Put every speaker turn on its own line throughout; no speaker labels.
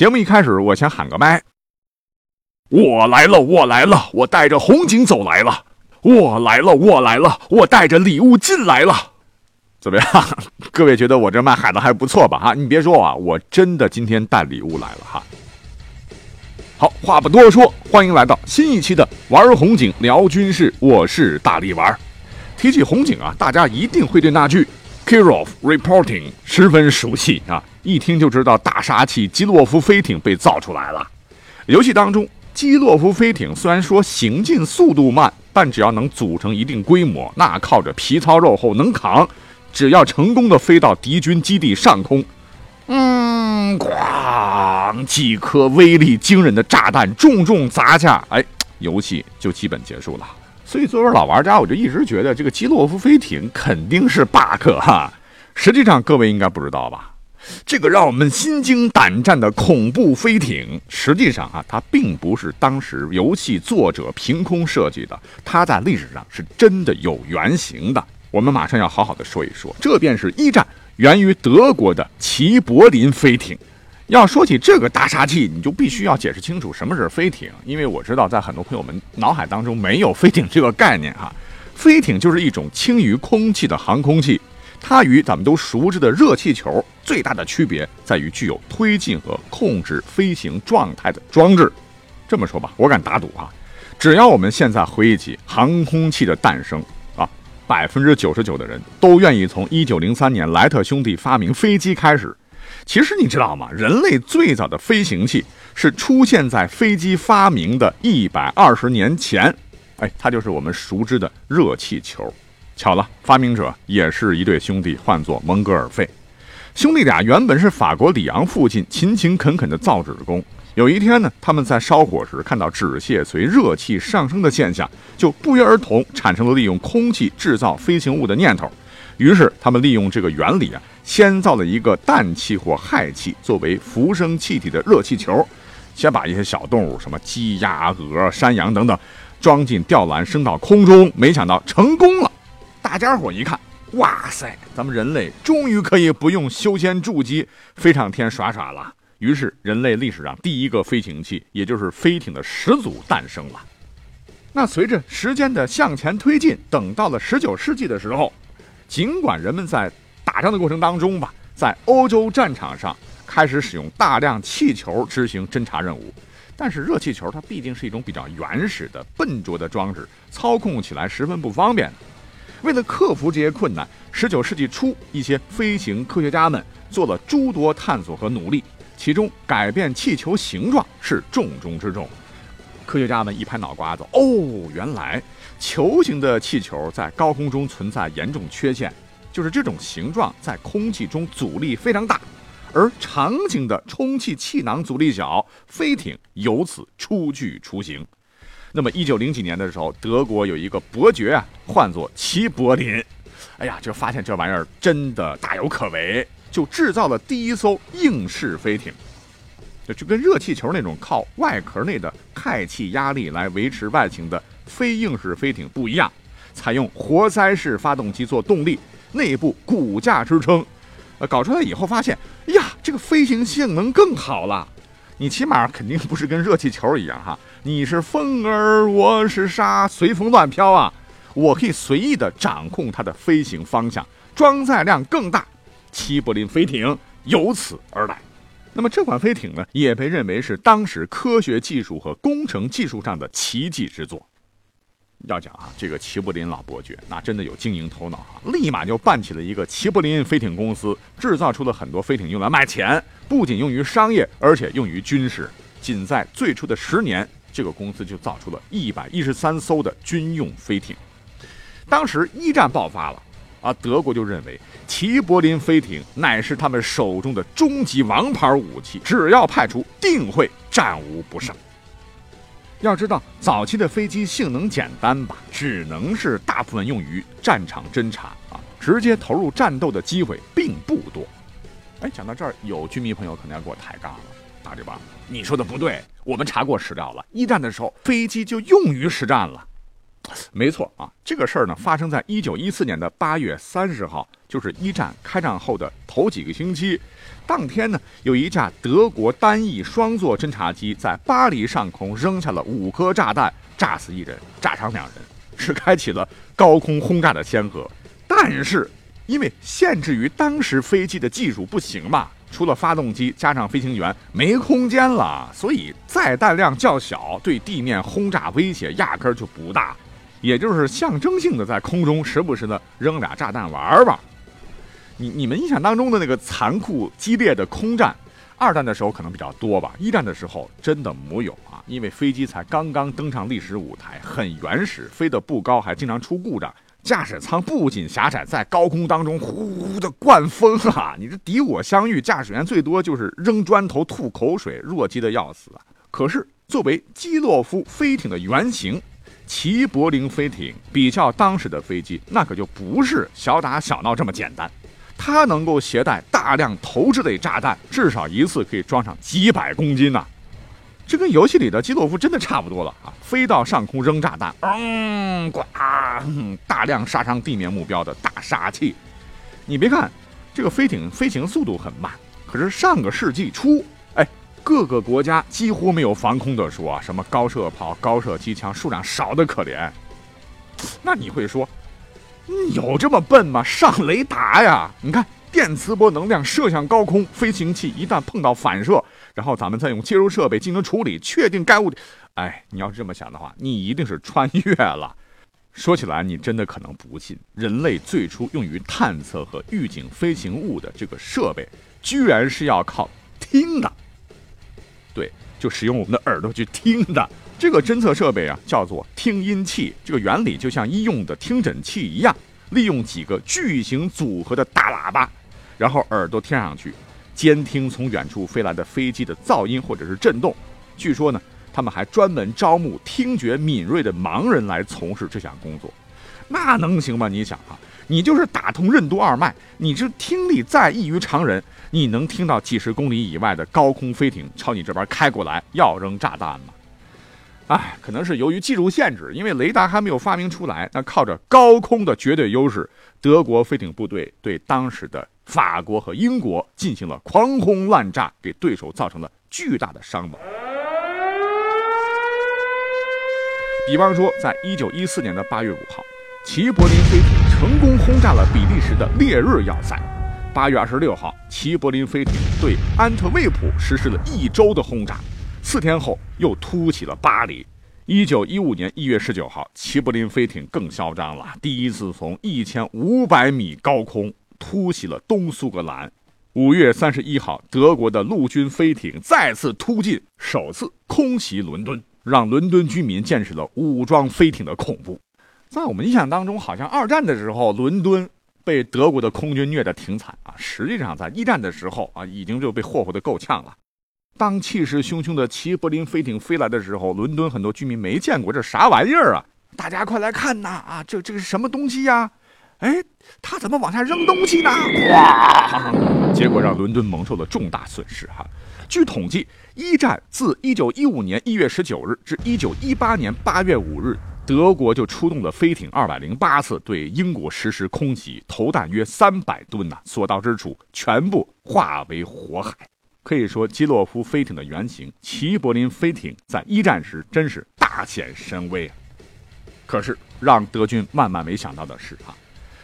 节目一开始，我先喊个麦。我来了，我来了，我带着红警走来了。我来了，我来了，我带着礼物进来了。怎么样？各位觉得我这麦喊的还不错吧？哈，你别说啊，我真的今天带礼物来了哈。好，话不多说，欢迎来到新一期的玩红警聊军事，我是大力丸。提起红警啊，大家一定会对那句 “Kirov reporting” 十分熟悉啊，一听就知道大杀器基洛夫飞艇被造出来了。游戏当中，基洛夫飞艇虽然说行进速度慢，但只要能组成一定规模，那靠着皮糙肉厚能扛，只要成功的飞到敌军基地上空。嗯，哐！几颗威力惊人的炸弹重重砸下，哎，游戏就基本结束了。所以作为老玩家，我就一直觉得这个基洛夫飞艇肯定是 bug 哈。实际上，各位应该不知道吧？这个让我们心惊胆战的恐怖飞艇，实际上啊，它并不是当时游戏作者凭空设计的，它在历史上是真的有原型的。我们马上要好好的说一说，这便是一战。源于德国的齐柏林飞艇。要说起这个大杀器，你就必须要解释清楚什么是飞艇，因为我知道在很多朋友们脑海当中没有飞艇这个概念哈。飞艇就是一种轻于空气的航空器，它与咱们都熟知的热气球最大的区别在于具有推进和控制飞行状态的装置。这么说吧，我敢打赌啊，只要我们现在回忆起航空器的诞生啊。百分之九十九的人都愿意从一九零三年莱特兄弟发明飞机开始。其实你知道吗？人类最早的飞行器是出现在飞机发明的一百二十年前。哎，它就是我们熟知的热气球。巧了，发明者也是一对兄弟，唤作蒙格尔费。兄弟俩原本是法国里昂附近勤勤恳恳的造纸工。有一天呢，他们在烧火时看到纸屑随热气上升的现象，就不约而同产生了利用空气制造飞行物的念头。于是，他们利用这个原理啊，先造了一个氮气或氦气作为浮升气体的热气球，先把一些小动物，什么鸡、鸭、鹅、山羊等等，装进吊篮升到空中。没想到成功了，大家伙一看，哇塞，咱们人类终于可以不用修仙筑基飞上天耍耍了。于是，人类历史上第一个飞行器，也就是飞艇的始祖诞生了。那随着时间的向前推进，等到了十九世纪的时候，尽管人们在打仗的过程当中吧，在欧洲战场上开始使用大量气球执行侦察任务，但是热气球它毕竟是一种比较原始的、笨拙的装置，操控起来十分不方便。为了克服这些困难，十九世纪初，一些飞行科学家们做了诸多探索和努力。其中改变气球形状是重中之重。科学家们一拍脑瓜子，哦，原来球形的气球在高空中存在严重缺陷，就是这种形状在空气中阻力非常大，而长形的充气气囊阻力小，飞艇由此初具雏形。那么，一九零几年的时候，德国有一个伯爵啊，唤作齐柏林，哎呀，就发现这玩意儿真的大有可为。就制造了第一艘硬式飞艇，就就跟热气球那种靠外壳内的氦气压力来维持外形的非硬式飞艇不一样，采用活塞式发动机做动力，内部骨架支撑。呃，搞出来以后发现，呀，这个飞行性能更好了。你起码肯定不是跟热气球一样哈，你是风儿，我是沙，随风乱飘啊。我可以随意的掌控它的飞行方向，装载量更大。齐柏林飞艇由此而来，那么这款飞艇呢，也被认为是当时科学技术和工程技术上的奇迹之作。要讲啊，这个齐柏林老伯爵那真的有经营头脑啊，立马就办起了一个齐柏林飞艇公司，制造出了很多飞艇用来卖钱，不仅用于商业，而且用于军事。仅在最初的十年，这个公司就造出了一百一十三艘的军用飞艇。当时一战爆发了。啊德国就认为齐柏林飞艇乃是他们手中的终极王牌武器，只要派出，定会战无不胜。要知道，早期的飞机性能简单吧，只能是大部分用于战场侦察啊，直接投入战斗的机会并不多。哎，讲到这儿，有军迷朋友可能要给我抬杠了，大嘴巴，你说的不对，我们查过史料了，一战的时候飞机就用于实战了。没错啊，这个事儿呢发生在一九一四年的八月三十号，就是一战开战后的头几个星期。当天呢，有一架德国单翼双座侦察机在巴黎上空扔下了五颗炸弹，炸死一人，炸伤两人，是开启了高空轰炸的先河。但是因为限制于当时飞机的技术不行嘛，除了发动机加上飞行员没空间了，所以载弹量较小，对地面轰炸威胁压根儿就不大。也就是象征性的在空中时不时的扔俩炸弹玩玩。你你们印象当中的那个残酷激烈的空战，二战的时候可能比较多吧，一战的时候真的没有啊，因为飞机才刚刚登上历史舞台，很原始，飞得不高，还经常出故障。驾驶舱不仅狭窄，在高空当中呼呼的灌风啊，你这敌我相遇，驾驶员最多就是扔砖头、吐口水，弱鸡的要死啊。可是作为基洛夫飞艇的原型。齐柏林飞艇比较当时的飞机，那可就不是小打小闹这么简单。它能够携带大量投掷类炸弹，至少一次可以装上几百公斤呐。这跟游戏里的基洛夫真的差不多了啊！飞到上空扔炸弹，嗯，呱，大量杀伤地面目标的大杀器。你别看这个飞艇飞行速度很慢，可是上个世纪初。哎各个国家几乎没有防空的说，什么高射炮、高射机枪数量少的可怜。那你会说，你有这么笨吗？上雷达呀！你看电磁波能量射向高空，飞行器一旦碰到反射，然后咱们再用接收设备进行处理，确定该物体。哎，你要是这么想的话，你一定是穿越了。说起来，你真的可能不信，人类最初用于探测和预警飞行物的这个设备，居然是要靠听的。对，就使用我们的耳朵去听的这个侦测设备啊，叫做听音器。这个原理就像医用的听诊器一样，利用几个巨型组合的大喇叭，然后耳朵贴上去，监听从远处飞来的飞机的噪音或者是震动。据说呢，他们还专门招募听觉敏锐的盲人来从事这项工作。那能行吗？你想啊，你就是打通任督二脉，你这听力再异于常人，你能听到几十公里以外的高空飞艇朝你这边开过来要扔炸弹吗？哎，可能是由于技术限制，因为雷达还没有发明出来，那靠着高空的绝对优势，德国飞艇部队对当时的法国和英国进行了狂轰滥炸，给对手造成了巨大的伤亡。比方说，在一九一四年的八月五号。齐柏林飞艇成功轰炸了比利时的烈日要塞。八月二十六号，齐柏林飞艇对安特卫普实施了一周的轰炸。四天后，又突袭了巴黎。一九一五年一月十九号，齐柏林飞艇更嚣张了，第一次从一千五百米高空突袭了东苏格兰。五月三十一号，德国的陆军飞艇再次突进，首次空袭伦敦，让伦敦居民见识了武装飞艇的恐怖。在我们印象当中，好像二战的时候，伦敦被德国的空军虐得挺惨啊。实际上，在一战的时候啊，已经就被霍霍得够呛了。当气势汹汹的齐柏林飞艇飞来的时候，伦敦很多居民没见过这啥玩意儿啊！大家快来看呐！啊，这这个是什么东西呀？哎，他怎么往下扔东西呢？哇！结果让伦敦蒙受了重大损失哈。据统计，一战自1915年1月19日至1918年8月5日。德国就出动了飞艇二百零八次，对英国实施空袭，投弹约三百吨呐，所到之处全部化为火海。可以说，基洛夫飞艇的原型齐柏林飞艇在一战时真是大显神威啊！可是让德军万万没想到的是啊，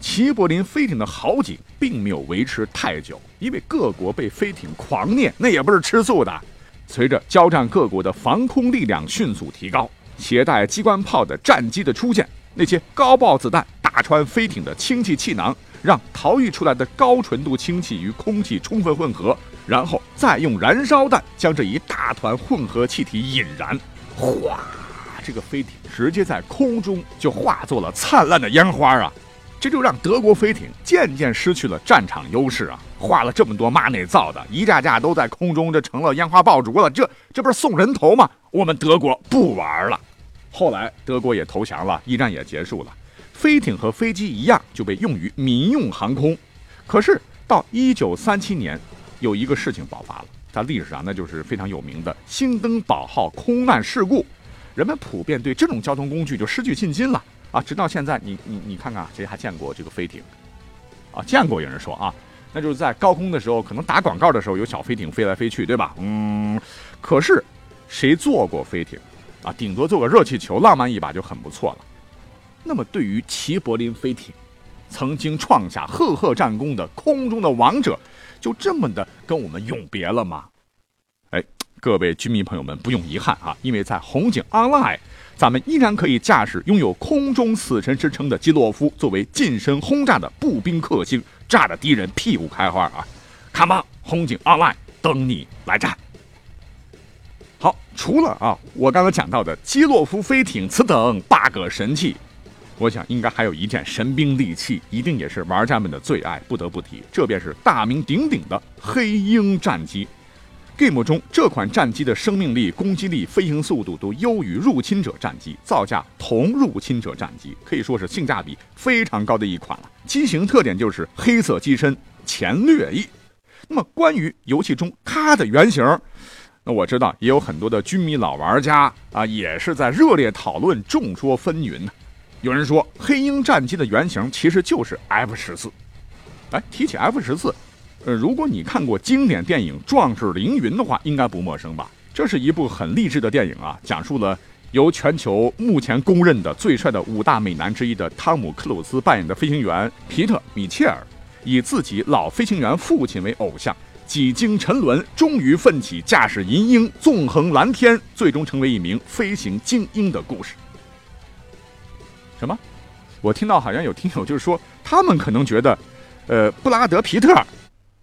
齐柏林飞艇的好景并没有维持太久，因为各国被飞艇狂虐，那也不是吃素的。随着交战各国的防空力量迅速提高。携带机关炮的战机的出现，那些高爆子弹打穿飞艇的氢气气囊，让逃逸出来的高纯度氢气与空气充分混合，然后再用燃烧弹将这一大团混合气体引燃，哗，这个飞艇直接在空中就化作了灿烂的烟花啊！这就让德国飞艇渐渐失去了战场优势啊！花了这么多马内造的，一架架都在空中，这成了烟花爆竹了，这这不是送人头吗？我们德国不玩了。后来德国也投降了，一战也结束了，飞艇和飞机一样就被用于民用航空。可是到一九三七年，有一个事情爆发了，在历史上那就是非常有名的“兴登堡号”空难事故。人们普遍对这种交通工具就失去信心了啊！直到现在，你你你看看，谁还见过这个飞艇？啊，见过有人说啊，那就是在高空的时候，可能打广告的时候有小飞艇飞来飞去，对吧？嗯，可是谁坐过飞艇啊？顶多坐个热气球，浪漫一把就很不错了。那么，对于齐柏林飞艇，曾经创下赫赫战功的空中的王者，就这么的跟我们永别了吗？各位军迷朋友们，不用遗憾啊，因为在红警 Online，咱们依然可以驾驶拥有“空中死神”之称的基洛夫作为近身轰炸的步兵克星，炸得敌人屁股开花啊！看吧，红警 Online 等你来战。好，除了啊，我刚才讲到的基洛夫飞艇此等 bug 神器。我想应该还有一件神兵利器，一定也是玩家们的最爱，不得不提，这便是大名鼎鼎的黑鹰战机。Game 中这款战机的生命力、攻击力、飞行速度都优于入侵者战机，造价同入侵者战机，可以说是性价比非常高的一款了。机型特点就是黑色机身、前掠翼。那么关于游戏中它的原型，那我知道也有很多的军迷老玩家啊，也是在热烈讨论，众说纷纭呢。有人说，黑鹰战机的原型其实就是 F 十四。哎，提起 F 十四，呃，如果你看过经典电影《壮志凌云》的话，应该不陌生吧？这是一部很励志的电影啊，讲述了由全球目前公认的最帅的五大美男之一的汤姆·克鲁斯扮演的飞行员皮特·米切尔，以自己老飞行员父亲为偶像，几经沉沦，终于奋起驾驶银鹰纵横蓝天，最终成为一名飞行精英的故事。什么？我听到好像有听友就是说，他们可能觉得，呃，布拉德·皮特、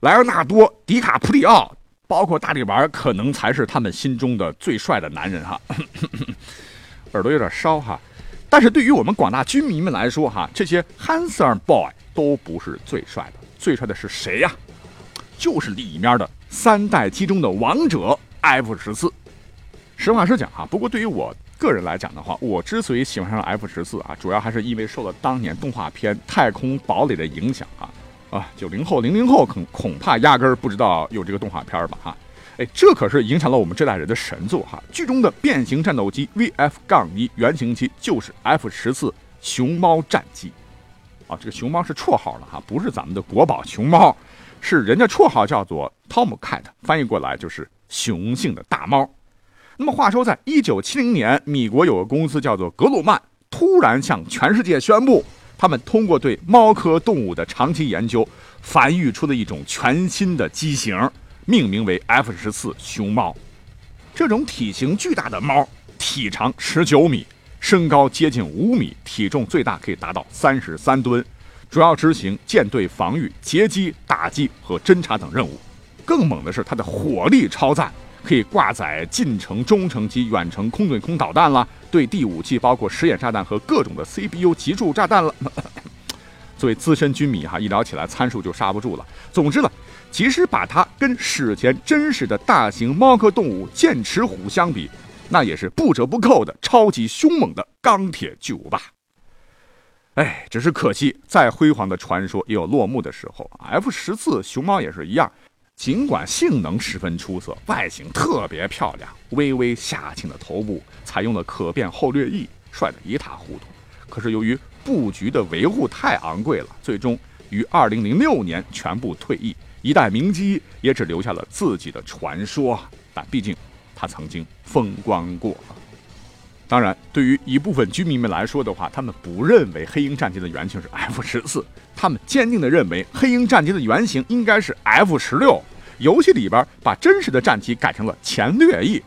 莱昂纳多·迪卡普里奥，包括大力丸，可能才是他们心中的最帅的男人哈。耳朵有点烧哈。但是对于我们广大军迷们来说哈，这些 handsome boy 都不是最帅的，最帅的是谁呀？就是里面的三代机中的王者 F 十四。实话实讲哈，不过对于我。个人来讲的话，我之所以喜欢上 F 十四啊，主要还是因为受了当年动画片《太空堡垒》的影响啊啊！九零后、零零后恐恐怕压根儿不知道有这个动画片吧哈？哎，这可是影响了我们这代人的神作哈！剧中的变形战斗机 VF 杠一原型机就是 F 十四熊猫战机啊，这个熊猫是绰号了哈，不是咱们的国宝熊猫，是人家绰号叫做 Tomcat，翻译过来就是雄性的大猫。那么话说，在一九七零年，米国有个公司叫做格鲁曼，突然向全世界宣布，他们通过对猫科动物的长期研究，繁育出了一种全新的机型，命名为 F 十四熊猫。这种体型巨大的猫，体长十九米，身高接近五米，体重最大可以达到三十三吨，主要执行舰队防御、截击、打击和侦察等任务。更猛的是，它的火力超赞。可以挂载近程、中程及远程空对空导弹了，对地武器包括实验炸弹和各种的 CPU 集束炸弹了。作为资深军迷哈，一聊起来参数就刹不住了。总之呢，即使把它跟史前真实的大型猫科动物剑齿虎相比，那也是不折不扣的超级凶猛的钢铁巨无霸。哎，只是可惜，再辉煌的传说也有落幕的时候。F 十四熊猫也是一样。尽管性能十分出色，外形特别漂亮，微微下倾的头部采用了可变后掠翼，帅得一塌糊涂。可是由于布局的维护太昂贵了，最终于二零零六年全部退役。一代名机也只留下了自己的传说，但毕竟他曾经风光过。当然，对于一部分军迷们来说的话，他们不认为黑鹰战机的原型是 F 十四，他们坚定地认为黑鹰战机的原型应该是 F 十六。游戏里边把真实的战机改成了前掠翼。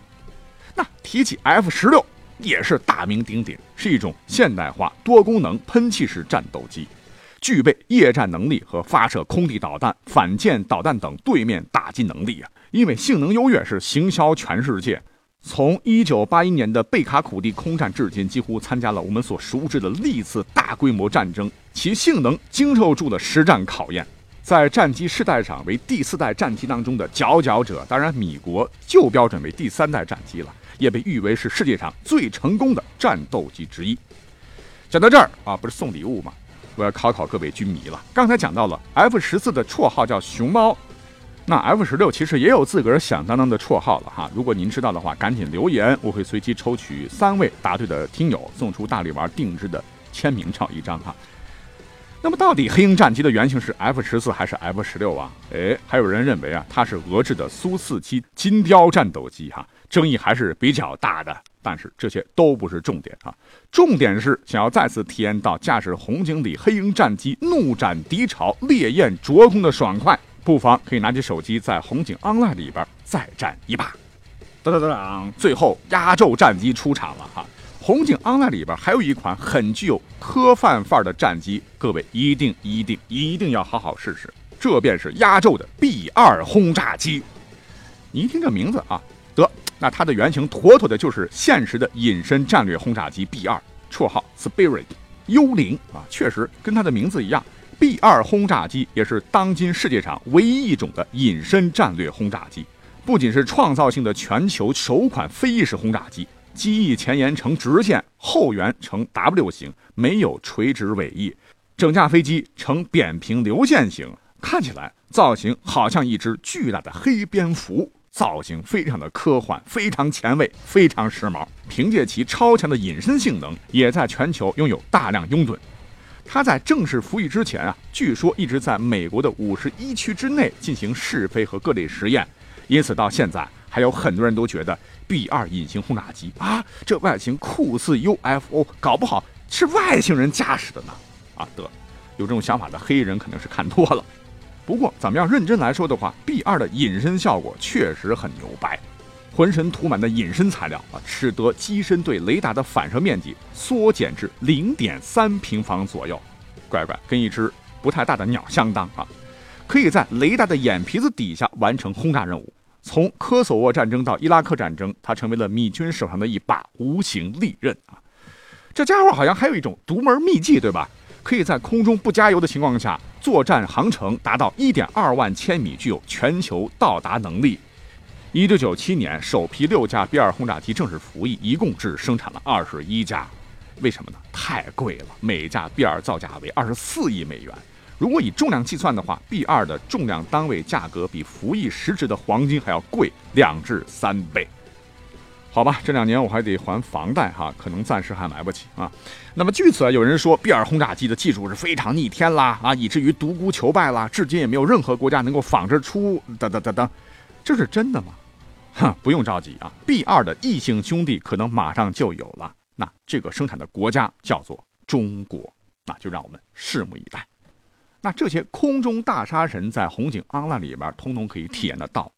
那提起 F 十六，也是大名鼎鼎，是一种现代化多功能喷气式战斗机，具备夜战能力和发射空地导弹、反舰导弹等对面打击能力啊。因为性能优越，是行销全世界。从一九八一年的贝卡苦地空战至今，几乎参加了我们所熟知的历次大规模战争，其性能经受住了实战考验。在战机世代上为第四代战机当中的佼佼者，当然米国旧标准为第三代战机了，也被誉为是世界上最成功的战斗机之一。讲到这儿啊，不是送礼物吗？我要考考各位军迷了。刚才讲到了 F 十四的绰号叫熊猫。那 F 十六其实也有自个儿响当当的绰号了哈。如果您知道的话，赶紧留言，我会随机抽取三位答对的听友，送出大力丸定制的签名照一张哈。那么到底黑鹰战机的原型是 F 十四还是 F 十六啊？哎，还有人认为啊，它是俄制的苏四七金雕战斗机哈，争议还是比较大的。但是这些都不是重点啊，重点是想要再次体验到驾驶红警里黑鹰战机怒斩敌巢、烈焰灼空的爽快，不妨可以拿起手机在红警 Online 里边再战一把。当当当，最后压轴战机出场了哈。红警 Online 里边还有一款很具有科幻范儿的战机，各位一定一定一定要好好试试。这便是压轴的 B 二轰炸机。你一听这名字啊，得，那它的原型妥妥的就是现实的隐身战略轰炸机 B 二，绰号 Spirit 幽灵啊，确实跟它的名字一样，B 二轰炸机也是当今世界上唯一一种的隐身战略轰炸机，不仅是创造性的全球首款飞翼式轰炸机。机翼前沿呈直线，后缘呈 W 型，没有垂直尾翼，整架飞机呈扁平流线型，看起来造型好像一只巨大的黑蝙蝠，造型非常的科幻，非常前卫，非常时髦。凭借其超强的隐身性能，也在全球拥有大量拥趸。他在正式服役之前啊，据说一直在美国的五十一区之内进行试飞和各类实验，因此到现在。还有很多人都觉得 B 二隐形轰炸机啊，这外形酷似 UFO，搞不好是外星人驾驶的呢。啊，得有这种想法的黑人肯定是看多了。不过咱们要认真来说的话，B 二的隐身效果确实很牛掰，浑身涂满的隐身材料啊，使得机身对雷达的反射面积缩减至零点三平方左右，乖乖跟一只不太大的鸟相当啊，可以在雷达的眼皮子底下完成轰炸任务。从科索沃战争到伊拉克战争，它成为了米军手上的一把无形利刃啊！这家伙好像还有一种独门秘技，对吧？可以在空中不加油的情况下，作战航程达到一点二万千米，具有全球到达能力。一九九七年，首批六架 B 二轰炸机正式服役，一共只生产了二十一架。为什么呢？太贵了，每架 B 二造价为二十四亿美元。如果以重量计算的话，B 二的重量单位价格比服役时值的黄金还要贵两至三倍。好吧，这两年我还得还房贷哈，可能暂时还买不起啊。那么据此啊，有人说 B 二轰炸机的技术是非常逆天啦啊，以至于独孤求败啦，至今也没有任何国家能够仿制出等等等等，这是真的吗？哈，不用着急啊，B 二的异性兄弟可能马上就有了。那这个生产的国家叫做中国，那就让我们拭目以待。那这些空中大杀神在红警 Online 里边通通可以体验得到。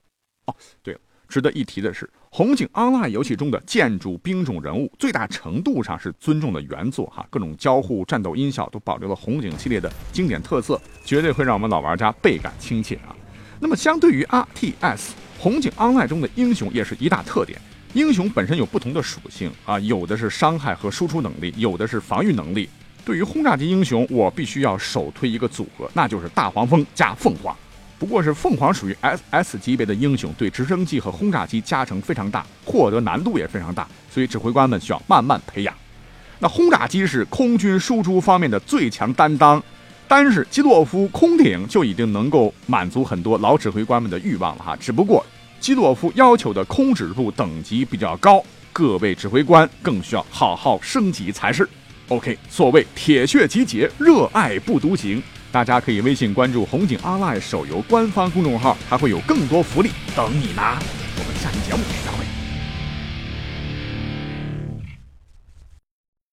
哦，对了，值得一提的是，红警 Online 游戏中的建筑、兵种、人物，最大程度上是尊重的原作哈，各种交互、战斗音效都保留了红警系列的经典特色，绝对会让我们老玩家倍感亲切啊。那么，相对于 RTS，红警 Online 中的英雄也是一大特点。英雄本身有不同的属性啊，有的是伤害和输出能力，有的是防御能力。对于轰炸机英雄，我必须要首推一个组合，那就是大黄蜂加凤凰。不过是凤凰属于 SS 级别的英雄，对直升机和轰炸机加成非常大，获得难度也非常大，所以指挥官们需要慢慢培养。那轰炸机是空军输出方面的最强担当，单是基洛夫空艇就已经能够满足很多老指挥官们的欲望了哈。只不过基洛夫要求的空指数等级比较高，各位指挥官更需要好好升级才是。OK，所谓铁血集结，热爱不独行。大家可以微信关注红警 Online 手游官方公众号，还会有更多福利等你拿。我们下期节目再会。